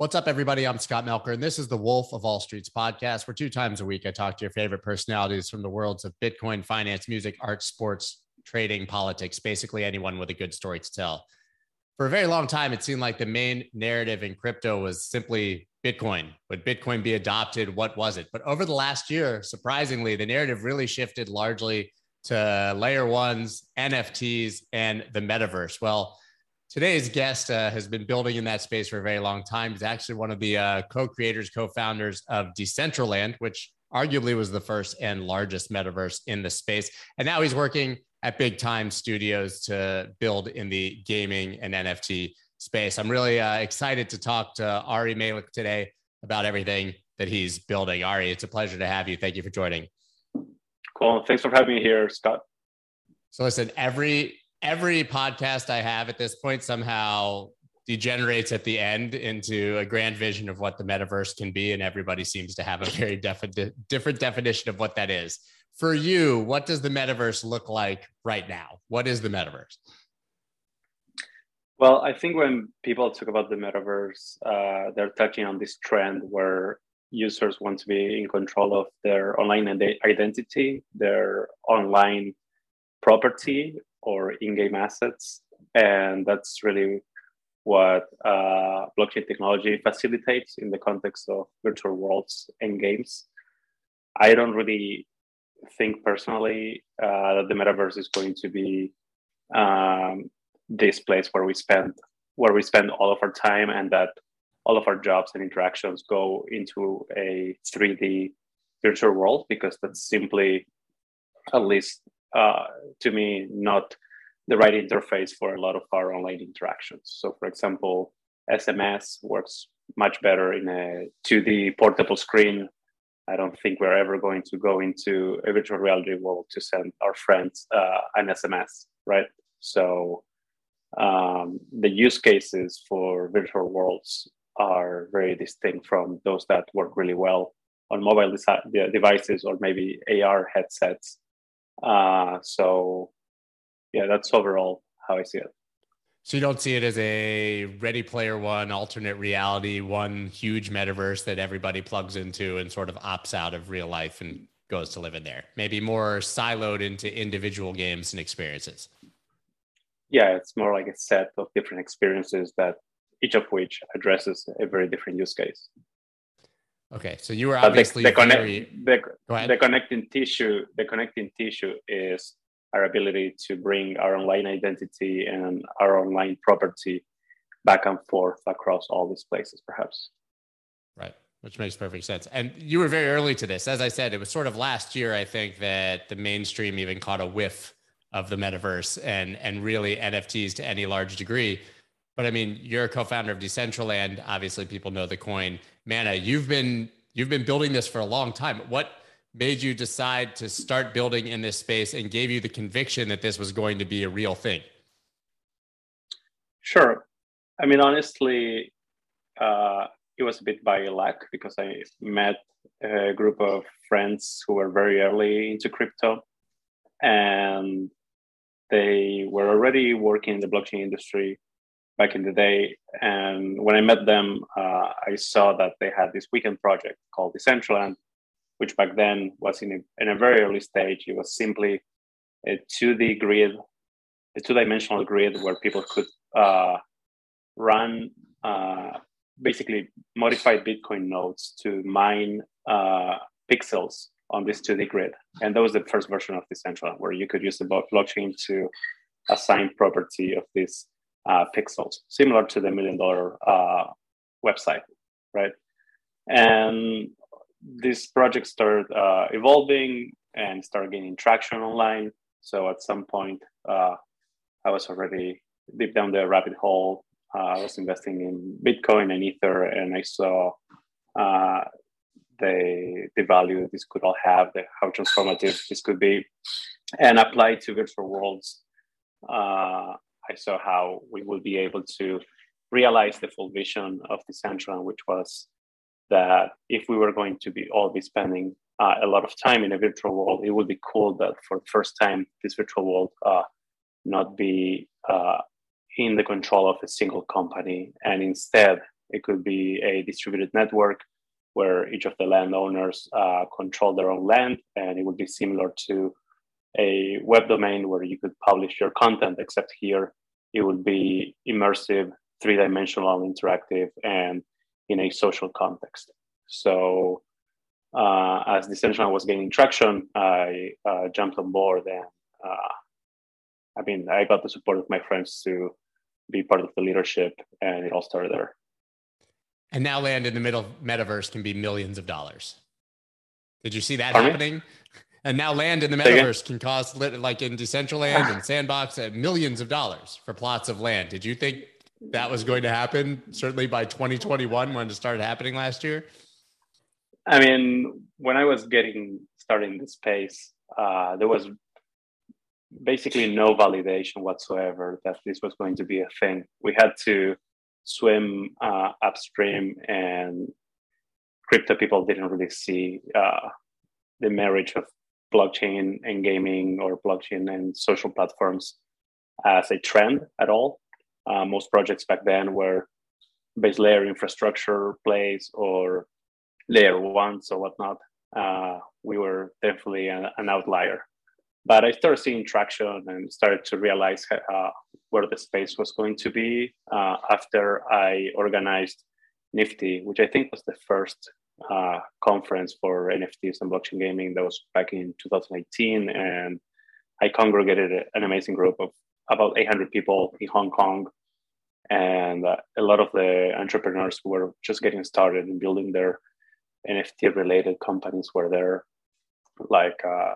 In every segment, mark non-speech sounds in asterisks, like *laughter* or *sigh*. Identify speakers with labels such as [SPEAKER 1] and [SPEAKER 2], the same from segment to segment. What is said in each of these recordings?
[SPEAKER 1] What's up, everybody? I'm Scott Melker, and this is the Wolf of All Streets podcast, where two times a week I talk to your favorite personalities from the worlds of Bitcoin, finance, music, art, sports, trading, politics, basically anyone with a good story to tell. For a very long time, it seemed like the main narrative in crypto was simply Bitcoin. Would Bitcoin be adopted? What was it? But over the last year, surprisingly, the narrative really shifted largely to layer ones, NFTs, and the metaverse. Well, Today's guest uh, has been building in that space for a very long time. He's actually one of the uh, co creators, co founders of Decentraland, which arguably was the first and largest metaverse in the space. And now he's working at big time studios to build in the gaming and NFT space. I'm really uh, excited to talk to Ari Meilich today about everything that he's building. Ari, it's a pleasure to have you. Thank you for joining.
[SPEAKER 2] Cool. Thanks for having me here, Scott.
[SPEAKER 1] So, listen, every every podcast I have at this point somehow degenerates at the end into a grand vision of what the metaverse can be. And everybody seems to have a very defi- different definition of what that is. For you, what does the metaverse look like right now? What is the metaverse?
[SPEAKER 2] Well, I think when people talk about the metaverse, uh, they're touching on this trend where users want to be in control of their online identity, their online property, or in-game assets, and that's really what uh, blockchain technology facilitates in the context of virtual worlds and games. I don't really think personally uh, that the metaverse is going to be um, this place where we spend where we spend all of our time and that all of our jobs and interactions go into a 3D virtual world because that's simply at least uh, to me not the right interface for a lot of our online interactions. So, for example, SMS works much better in a 2D portable screen. I don't think we're ever going to go into a virtual reality world to send our friends uh, an SMS, right? So, um, the use cases for virtual worlds are very distinct from those that work really well on mobile devices or maybe AR headsets uh, so, yeah, that's overall how I see it.
[SPEAKER 1] So you don't see it as a Ready Player One alternate reality, one huge metaverse that everybody plugs into and sort of opts out of real life and goes to live in there. Maybe more siloed into individual games and experiences.
[SPEAKER 2] Yeah, it's more like a set of different experiences that each of which addresses a very different use case.
[SPEAKER 1] Okay, so you were obviously
[SPEAKER 2] the, the, very... the, the connecting tissue. The connecting tissue is our ability to bring our online identity and our online property back and forth across all these places, perhaps.
[SPEAKER 1] Right, which makes perfect sense. And you were very early to this. As I said, it was sort of last year, I think, that the mainstream even caught a whiff of the metaverse and and really NFTs to any large degree. But I mean, you're a co-founder of Decentraland. Obviously, people know the coin. Mana, you've been you've been building this for a long time. What made you decide to start building in this space and gave you the conviction that this was going to be a real thing?
[SPEAKER 2] Sure. I mean, honestly, uh, it was a bit by luck because I met a group of friends who were very early into crypto and they were already working in the blockchain industry back in the day. And when I met them, uh, I saw that they had this weekend project called Decentraland, which back then was in a, in a very early stage. It was simply a 2D grid, a two dimensional grid where people could uh, run uh, basically modified Bitcoin nodes to mine uh, pixels on this 2D grid. And that was the first version of Decentraland, where you could use the blockchain to assign property of this uh, pixels, similar to the million dollar uh, website, right? And this project started uh, evolving and started gaining traction online. So at some point, uh, I was already deep down the rabbit hole. Uh, I was investing in Bitcoin and Ether, and I saw uh, the the value this could all have, the, how transformative this could be, and applied to virtual worlds. Uh, I saw how we would be able to realize the full vision of the Decentraland, which was that if we were going to be all be spending uh, a lot of time in a virtual world, it would be cool that for the first time this virtual world uh, not be uh, in the control of a single company, and instead It could be a distributed network where each of the landowners uh, control their own land, and it would be similar to a web domain where you could publish your content, except here it would be immersive, three dimensional, interactive, and in a social context. So, uh, as Decentraland was gaining traction, I uh, jumped on board and uh, I mean, I got the support of my friends to be part of the leadership, and it all started there.
[SPEAKER 1] And now land in the middle metaverse can be millions of dollars. Did you see that
[SPEAKER 2] Pardon
[SPEAKER 1] happening? Me? And now land in the metaverse can cost like in Decentraland and Sandbox at millions of dollars for plots of land. Did you think that was going to happen? Certainly by 2021 when it started happening last year.
[SPEAKER 2] I mean, when I was getting started in the space, uh, there was basically no validation whatsoever that this was going to be a thing. We had to swim uh, upstream, and crypto people didn't really see uh, the marriage of blockchain and gaming or blockchain and social platforms as a trend at all. Uh, most projects back then were base layer infrastructure plays or layer ones or whatnot. Uh, we were definitely an, an outlier. But I started seeing traction and started to realize uh, where the space was going to be uh, after I organized Nifty, which I think was the first uh, conference for NFTs and blockchain gaming. That was back in 2018, and I congregated an amazing group of about 800 people in Hong Kong, and uh, a lot of the entrepreneurs who were just getting started and building their NFT-related companies were there, like uh,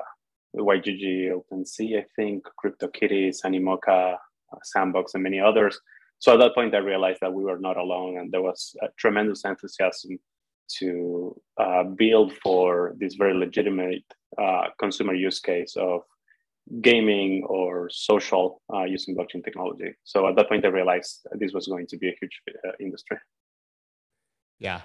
[SPEAKER 2] YGG, OpenSea, I think, CryptoKitties, Animoca, uh, Sandbox, and many others. So at that point, I realized that we were not alone, and there was a tremendous enthusiasm to uh, build for this very legitimate uh, consumer use case of gaming or social uh, using blockchain technology. So at that point, I realized this was going to be a huge uh, industry.
[SPEAKER 1] Yeah,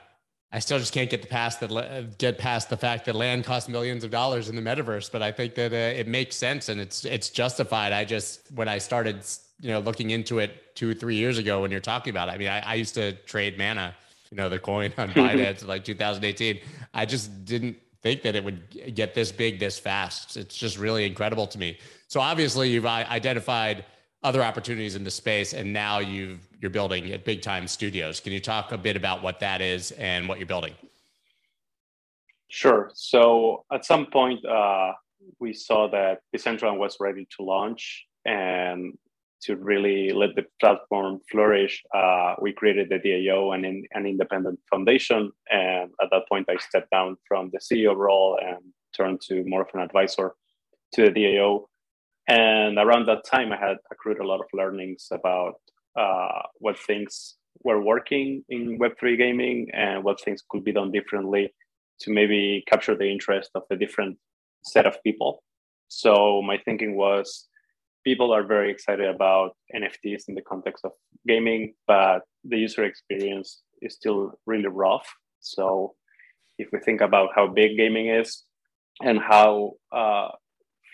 [SPEAKER 1] I still just can't get the past that get past the fact that land costs millions of dollars in the metaverse. But I think that uh, it makes sense and it's it's justified. I just when I started you know looking into it two or three years ago when you're talking about it, I mean I, I used to trade mana, you know the coin on *laughs* Binance like 2018. I just didn't think that it would get this big this fast. It's just really incredible to me. So obviously you've identified other opportunities in the space and now you've you're building at big time studios can you talk a bit about what that is and what you're building
[SPEAKER 2] sure so at some point uh, we saw that Decentraland was ready to launch and to really let the platform flourish uh, we created the dao and in, an independent foundation and at that point i stepped down from the ceo role and turned to more of an advisor to the dao and around that time, I had accrued a lot of learnings about uh, what things were working in Web3 gaming and what things could be done differently to maybe capture the interest of a different set of people. So my thinking was people are very excited about NFTs in the context of gaming, but the user experience is still really rough. So if we think about how big gaming is and how uh,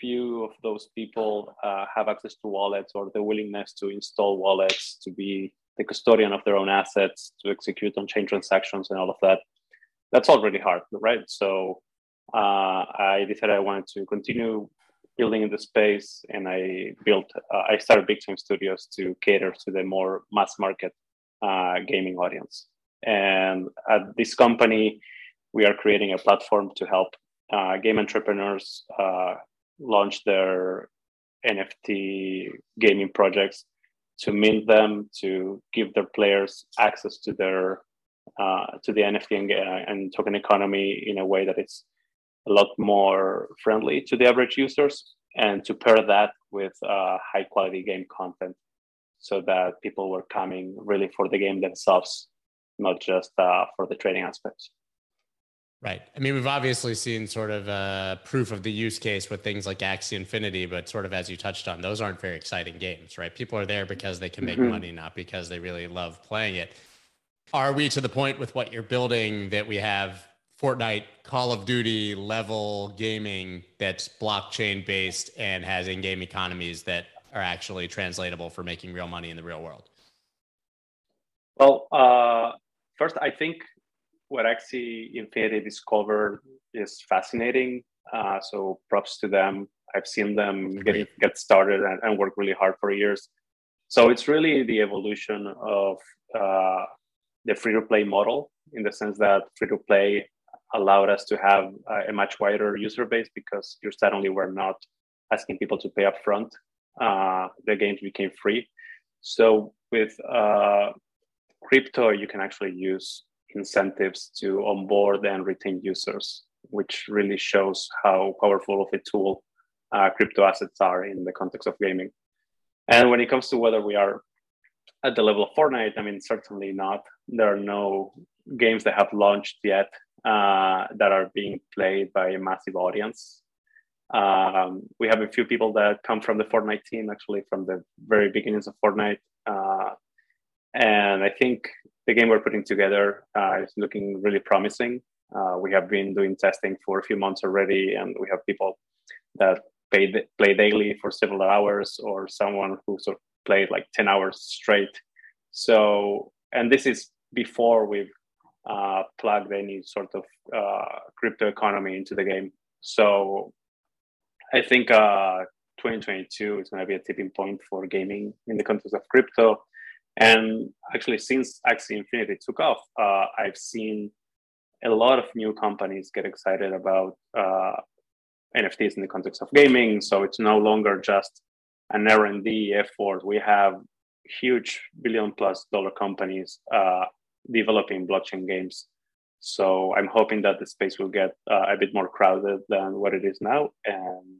[SPEAKER 2] few of those people uh, have access to wallets or the willingness to install wallets to be the custodian of their own assets to execute on chain transactions and all of that that's all really hard right so uh, i decided i wanted to continue building in the space and i built uh, i started big time studios to cater to the more mass market uh, gaming audience. And at this company we are creating a platform to help uh, game entrepreneurs uh, launch their NFT gaming projects to mint them, to give their players access to their uh, to the NFT and, uh, and, token economy in a way that it's a lot more friendly to the average users, and to pair that with uh, high quality game content, so that people were coming really for the game themselves, not just uh, for the trading aspects.
[SPEAKER 1] Right. I mean, we've obviously seen sort of uh, proof of the use case with things like Axie Infinity, but sort of as you touched on, those aren't very exciting games, right? People are there because they can make mm-hmm. money, not because they really love playing it. Are we to the point with what you're building that we have Fortnite, Call of Duty level gaming that's blockchain based and has in game economies that are actually translatable for making real money in the real world?
[SPEAKER 2] Well, uh, first, I think what Axie Infinity discovered is fascinating. Uh, so props to them. I've seen them get get started and, and, work really hard for years. So it's really the evolution of uh, the free to play model in the sense that free to play allowed us to have a much wider user base because you suddenly were not asking people to pay up front. Uh, the games became free. So with uh, crypto, you can actually use incentives to onboard and retain users, which really shows how powerful of a tool uh, crypto assets are in the context of gaming. And when it comes to whether we are at the level of Fortnite, I mean, certainly not. There are no games that have launched yet uh, that are being played by a massive audience. Um, we have a few people that come from the Fortnite team, actually, from the very beginnings of Fortnite. Uh, and I think the game we're putting together uh, is looking really promising. Uh, we have been doing testing for a few months already, and we have people that pay, play daily for several hours, or someone who sort of played like 10 hours straight. So, and this is before we've uh, plugged any sort of uh, crypto economy into the game. So, I think uh, 2022 is going to be a tipping point for gaming in the context of crypto. And actually, since Axie Infinity took off, uh, I've seen a lot of new companies get excited about uh, NFTs in the context of gaming. So it's no longer just an R&D effort. We have huge billion plus dollar companies uh, developing blockchain games. So I'm hoping that the space will get uh, a bit more crowded than what it is now. And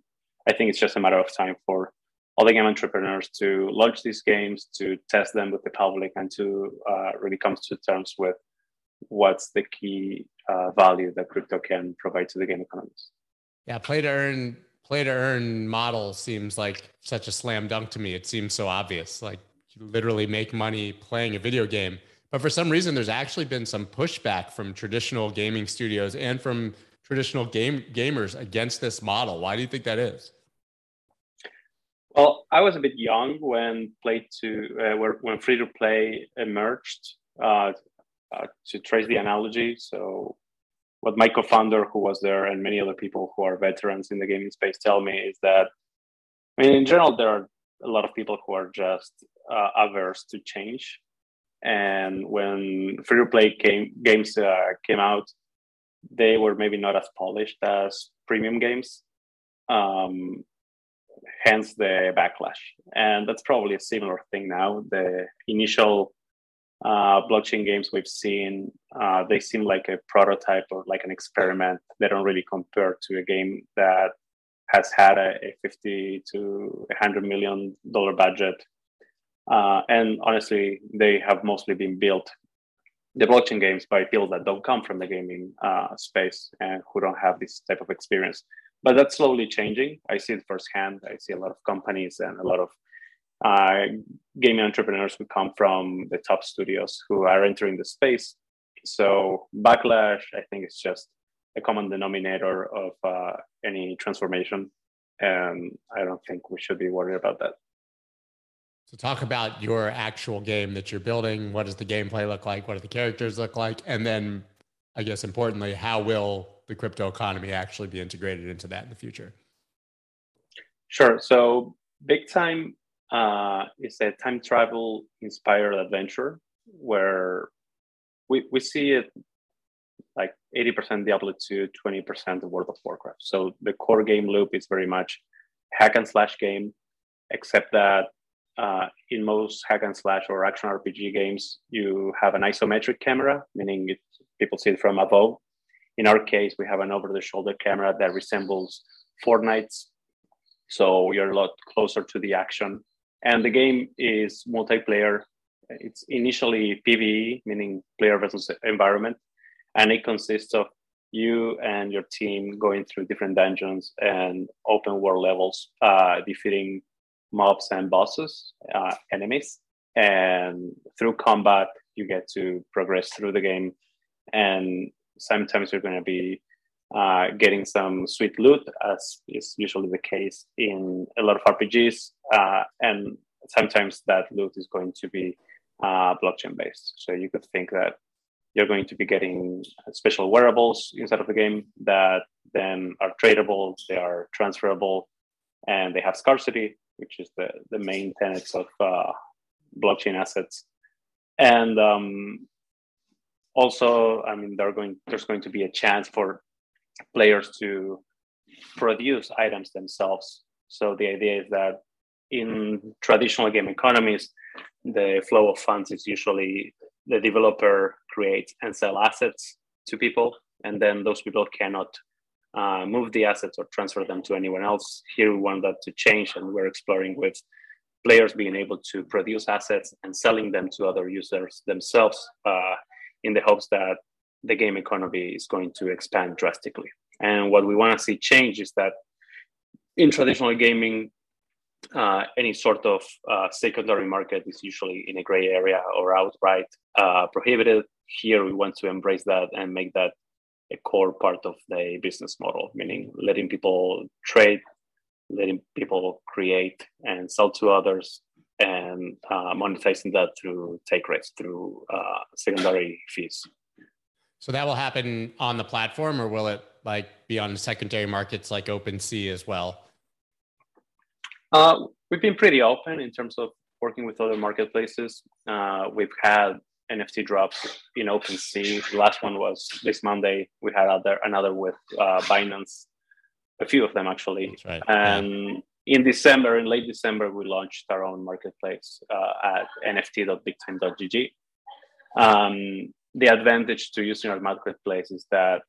[SPEAKER 2] I think it's just a matter of time for all the game entrepreneurs to launch these games, to test them with the public, and to uh, really come to terms with what's the key uh, value that crypto can provide to the game economies.
[SPEAKER 1] Yeah, play to earn, play to earn model seems like such a slam dunk to me. It seems so obvious. Like you literally make money playing a video game. But for some reason, there's actually been some pushback from traditional gaming studios and from traditional game gamers against this model. Why do you think that is?
[SPEAKER 2] Well, I was a bit young when play to uh, when free to play emerged. Uh, uh, to trace the analogy, so what my co-founder, who was there, and many other people who are veterans in the gaming space tell me is that, I mean, in general, there are a lot of people who are just uh, averse to change. And when free to play games uh, came out, they were maybe not as polished as premium games. Um, hence the backlash. And that's probably a similar thing now. The initial uh, blockchain games we've seen, uh, they seem like a prototype or like an experiment. They don't really compare to a game that has had a, a 50 to 100 million dollar budget. Uh, and honestly, they have mostly been built, the blockchain games, by people that don't come from the gaming uh, space and who don't have this type of experience but that's slowly changing. I see it firsthand. I see a lot of companies and a lot of gaming entrepreneurs who come from the top studios who are entering the space. So backlash, I think, is just a common denominator of uh, any transformation, and I don't think we should be worried about that.
[SPEAKER 1] So talk about your actual game that you're building. What does the gameplay look like? What do the characters look like? And then, I guess importantly, how will the crypto economy actually be integrated into that in the future?
[SPEAKER 2] Sure. So, Big Time uh, is a time travel inspired adventure where we, we see it like 80% Diablo 2, 20% of World of Warcraft. So, the core game loop is very much hack and slash game, except that uh, in most hack and slash or action RPG games, you have an isometric camera, meaning it, people see it from above in our case, we have an over-the-shoulder camera that resembles Fortnite's, so you're a lot closer to the action. And the game is multiplayer. It's initially PVE, meaning player versus environment, and it consists of you and your team going through different dungeons and open world levels, uh, defeating mobs and bosses, uh, enemies. And through combat, you get to progress through the game and sometimes you're going to be uh, getting some sweet loot, as is usually the case in a lot of RPGs. Uh, and sometimes that loot is going to be uh, blockchain based. So you could think that you're going to be getting special wearables inside of the game that then are tradable, they are transferable, and they have scarcity, which is the, the main tenets of uh, blockchain assets. And um, also, I mean, going, there's going to be a chance for players to produce items themselves. So the idea is that in traditional game economies, the flow of funds is usually the developer creates and sell assets to people, and then those people cannot uh, move the assets or transfer them to anyone else. Here we want that to change, and we're exploring with players being able to produce assets and selling them to other users themselves uh, in the hopes that the game economy is going to expand drastically. And what we want to see change is that in traditional gaming, uh, any sort of uh, secondary market is usually in a gray area or outright uh, prohibited. Here, we want to embrace that and make that a core part of the business model, meaning letting people trade, letting people create and sell to others, and uh, monetizing that through take rates, through uh, secondary fees.
[SPEAKER 1] So that will happen on the platform, or will it like be on secondary markets like OpenSea as well?
[SPEAKER 2] Uh, we've been pretty open in terms of working with other marketplaces. Uh, we've had NFT drops in OpenSea. The last one was this Monday. We had other another with uh, Binance, a few of them actually. Right. And yeah. in December, in late December, we launched our own marketplace uh, at nft.bigtime.gg. Um, the advantage to using our marketplace is that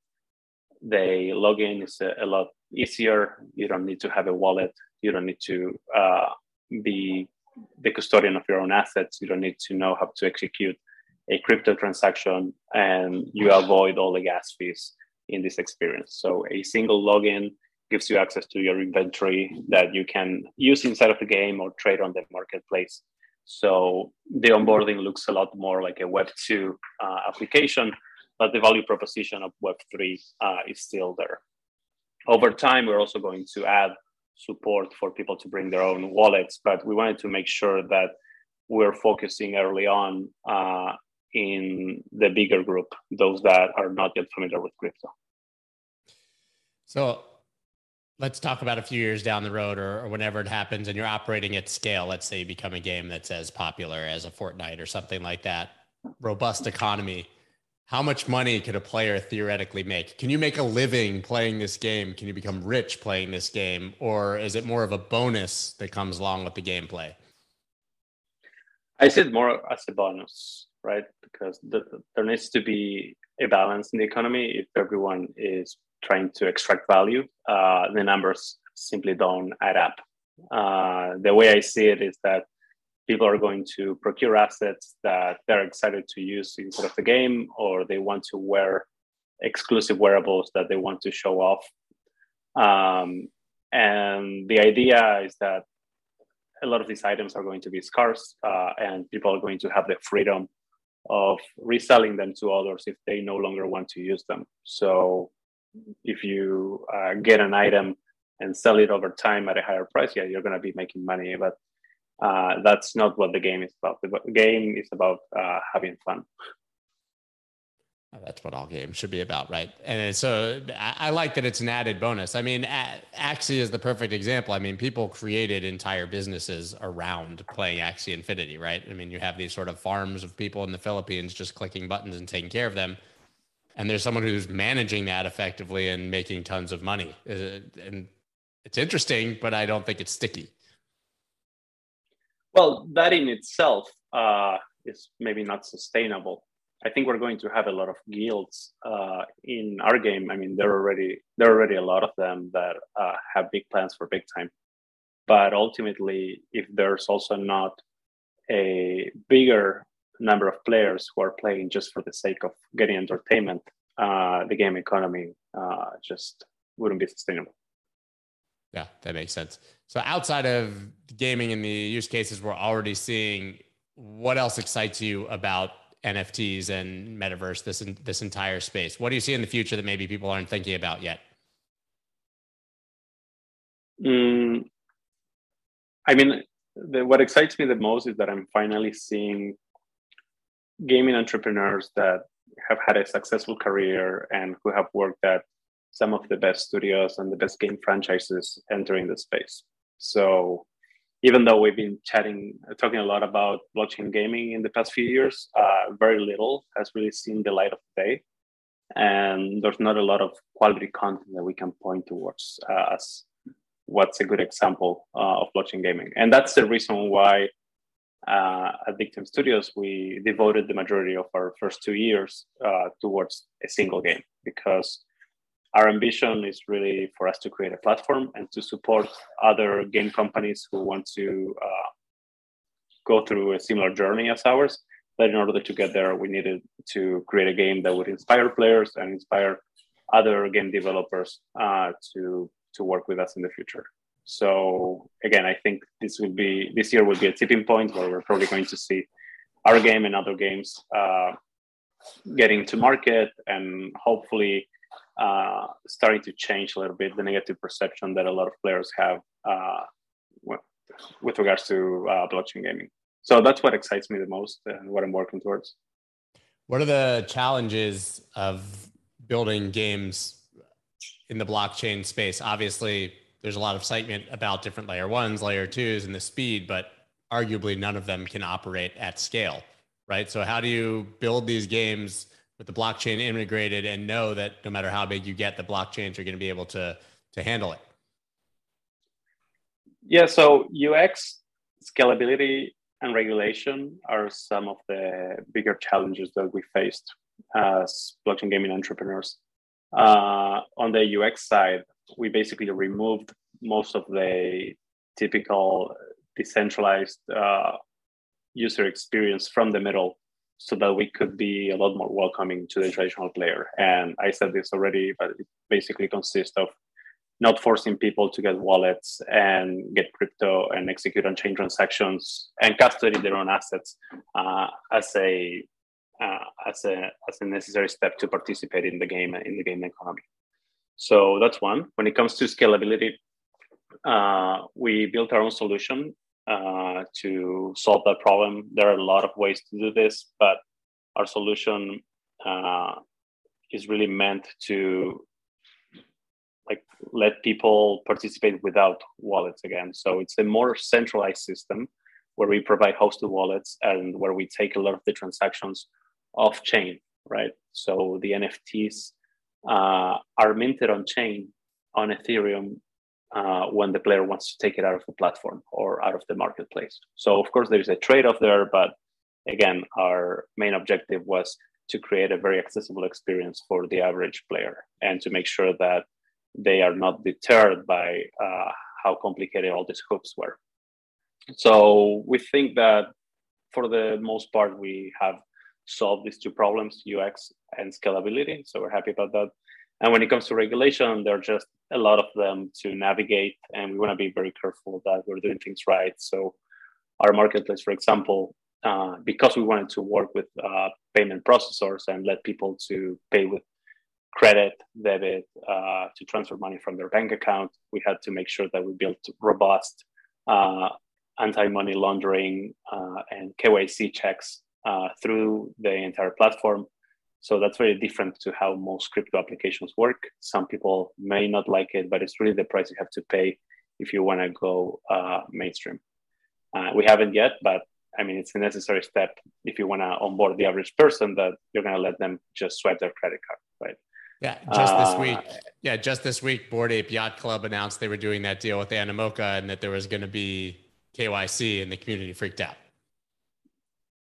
[SPEAKER 2] the login is a, a, lot easier. You don't need to have a wallet. You don't need to uh, be the custodian of your own assets. You don't need to know how to execute a crypto transaction, and you avoid all the gas fees in this experience. So a single login gives you access to your inventory that you can use inside of the game or trade on the marketplace. So the onboarding looks a lot more like a Web2 uh, application but the value proposition of Web3 uh, is still there. Over time, we're also going to add support for people to bring their own wallets, but we wanted to make sure that we're focusing early on uh, in the bigger group, those that are not yet familiar with crypto.
[SPEAKER 1] So let's talk about a few years down the road or, or, whenever it happens and you're operating at scale. Let's say you become a game that's as popular as a Fortnite or something like that, robust economy how much money could a player theoretically make? Can you make a living playing this game? Can you become rich playing this game? Or is it more of a bonus that comes along with the gameplay?
[SPEAKER 2] I it more as a bonus, right? Because the, there needs to be a balance in the economy. If everyone is trying to extract value, uh, the numbers simply don't add up. Uh, the way I see it is that people are going to procure assets that they're excited to use inside of the game, or they want to wear exclusive wearables that they want to show off. Um, and the idea is that a lot of these items are going to be scarce, uh, and people are going to have the freedom of reselling them to others if they no longer want to use them. So, if you uh, get an item and sell it over time at a higher price, yeah, you're going to be making money. But uh, that's not what the game is about. The game is about uh, having fun.
[SPEAKER 1] That's what all games should be about, right? And so I like that it's an added bonus. I mean, Axie is the perfect example. I mean, people created entire businesses around playing Axie Infinity, right? I mean, you have these sort of farms of people in the Philippines just clicking buttons and taking care of them. And there's someone who's managing that effectively and making tons of money. Uh, and it's interesting, but I don't think it's sticky.
[SPEAKER 2] Well, that in itself uh, is maybe not sustainable. I think we're going to have a lot of guilds uh, in our game. I mean, there are already there are already a lot of them that uh, have big plans for big time. But ultimately, if there's also not a bigger number of players who are playing just for the sake of getting entertainment, uh, the game economy uh, just wouldn't be sustainable.
[SPEAKER 1] Yeah, that makes sense. So outside of gaming and the use cases we're already seeing, what else excites you about NFTs and metaverse this this entire space? What do you see in the future that maybe people aren't thinking about yet?
[SPEAKER 2] Mm, I mean, the, what excites me the most is that I'm finally seeing gaming entrepreneurs that have had a successful career and who have worked at some of the best studios and the best game franchises entering the space. So even though we've been chatting, talking a lot about blockchain gaming in the past few years, uh, very little has really seen the light of day. And there's not a lot of quality content that we can point towards uh, as what's a good example uh, of blockchain gaming. And that's the reason why uh, at Big Time Studios, we devoted the majority of our first two years uh, towards a single game because our ambition is really for us to create a platform and to support other game companies who want to uh, go through a similar journey as ours. But in order to get there, we needed to create a game that would inspire players and inspire other game developers uh, to to work with us in the future. So again, I think this will be this year will be a tipping point where we're probably going to see our game and other games uh, getting to market and hopefully uh, starting to change a little bit the negative perception that a lot of players have uh, with regards to uh, blockchain gaming. So that's what excites me the most and what I'm working towards.
[SPEAKER 1] What are the challenges of building games in the blockchain space? Obviously, there's a lot of excitement about different layer ones, layer twos, and the speed, but arguably none of them can operate at scale, right? So, how do you build these games with the blockchain integrated and know that no matter how big you get, the blockchains are going to be able to to handle it?
[SPEAKER 2] Yeah, so UX, scalability, and regulation are some of the bigger challenges that we faced as blockchain gaming entrepreneurs. Uh, on the UX side, we basically removed most of the typical decentralized uh, user experience from the middle so that we could be a lot more welcoming to the traditional player. And I said this already, but it basically consists of not forcing people to get wallets and get crypto and execute on chain transactions and custody their own assets uh, as a uh, as a as a necessary step to participate in the game in the game economy. So that's one. When it comes to scalability, uh, we built our own solution uh, to solve that problem. There are a lot of ways to do this, but our solution uh, is really meant to like let people participate without wallets again. So it's a more centralized system where we provide hosted wallets and where we take a lot of the transactions off chain, right? So the NFTs uh, are minted on chain on Ethereum uh, when the player wants to take it out of the platform or out of the marketplace. So, of course, there's a trade off there, but again, our main objective was to create a very accessible experience for the average player and to make sure that they are not deterred by uh, how complicated all these hoops were. So, we think that for the most part, we have solve these two problems, UX and scalability. So we're happy about that. And when it comes to regulation, there are just a lot of them to navigate, and we want to be very careful that we're doing things right. So our marketplace, for example, uh, because we wanted to work with uh, payment processors and let people to pay with credit, debit, uh, to transfer money from their bank account, we had to make sure that we built robust uh, anti-money laundering uh, and KYC checks uh, through the entire platform. So that's very different to how most crypto applications work. Some people may not like it, but it's really the price you have to pay if you want to go uh, mainstream. Uh, we haven't yet, but I mean, it's a necessary step if you want to onboard the average person that you're going to let them just swipe their credit card, right?
[SPEAKER 1] Yeah, just this uh, week. Yeah, just this week, Bored Ape Yacht Club announced they were doing that deal with Animoca and that there was going to be KYC, and the community freaked out.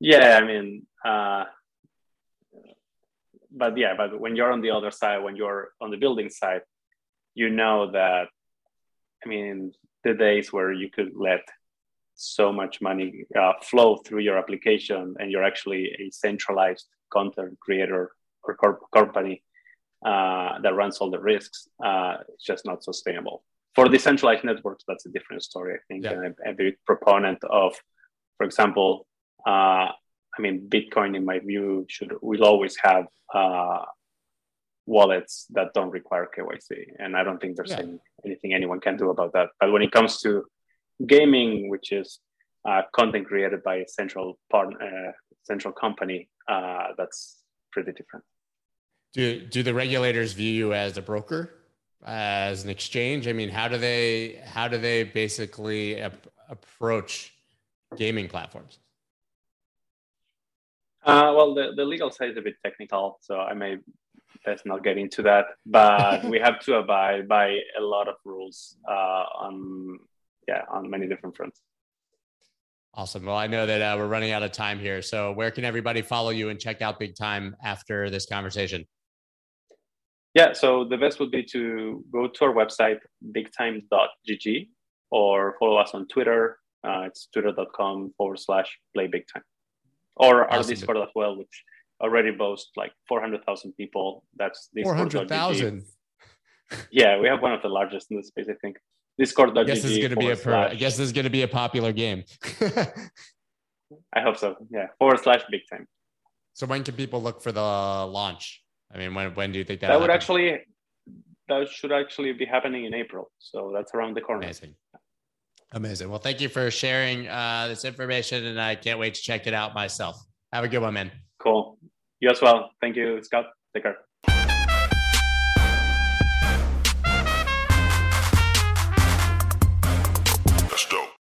[SPEAKER 2] Yeah, I mean, uh, but yeah, but when you're on the other side, when you're on the building side, you know that, I mean, the days where you could let so much money uh, flow through your application and you're actually a centralized content creator or corp- company uh, that runs all the risks, uh, it's just not sustainable. For decentralized networks, that's a different story, I think. Yeah. And I'm a big proponent of, for example, uh, I mean, Bitcoin, in my view, should will always have uh, wallets that don't require KYC, and I don't think there's yeah. any, anything anyone can do about that. But when it comes to gaming, which is uh, content created by a central partner, uh, central company, uh, that's pretty different.
[SPEAKER 1] Do do the regulators view you as a broker, as an exchange? I mean, how do they how do they basically ap- approach gaming platforms?
[SPEAKER 2] Uh, well, the, the legal side is a bit technical, so I may best not get into that. But *laughs* we have to abide by a lot of rules uh, on yeah on many different fronts.
[SPEAKER 1] Awesome. Well, I know that uh, we're running out of time here. So, where can everybody follow you and check out Big Time after this conversation?
[SPEAKER 2] Yeah, so the best would be to go to our website, bigtime.gg, or follow us on Twitter. Uh, it's twitter.com forward slash play big time. Or our awesome. Discord as well, which already boasts like 400,000 people. That's
[SPEAKER 1] 400,000.
[SPEAKER 2] yeah, we have one of the largest in the space, I think. Discord.gg.
[SPEAKER 1] I guess this is going to be a per, I guess this is going to be a popular game. *laughs*
[SPEAKER 2] I hope so. Yeah, forward slash big time.
[SPEAKER 1] So when can people look for the launch? I mean, when when do you think that
[SPEAKER 2] that would happen? actually that should actually be happening in April? So that's around the corner.
[SPEAKER 1] Amazing. Amazing. Well, thank you for sharing uh, this information, and I can't wait to check it out myself. Have a good one, man.
[SPEAKER 2] Cool. You as well. Thank you, Scott. Take care.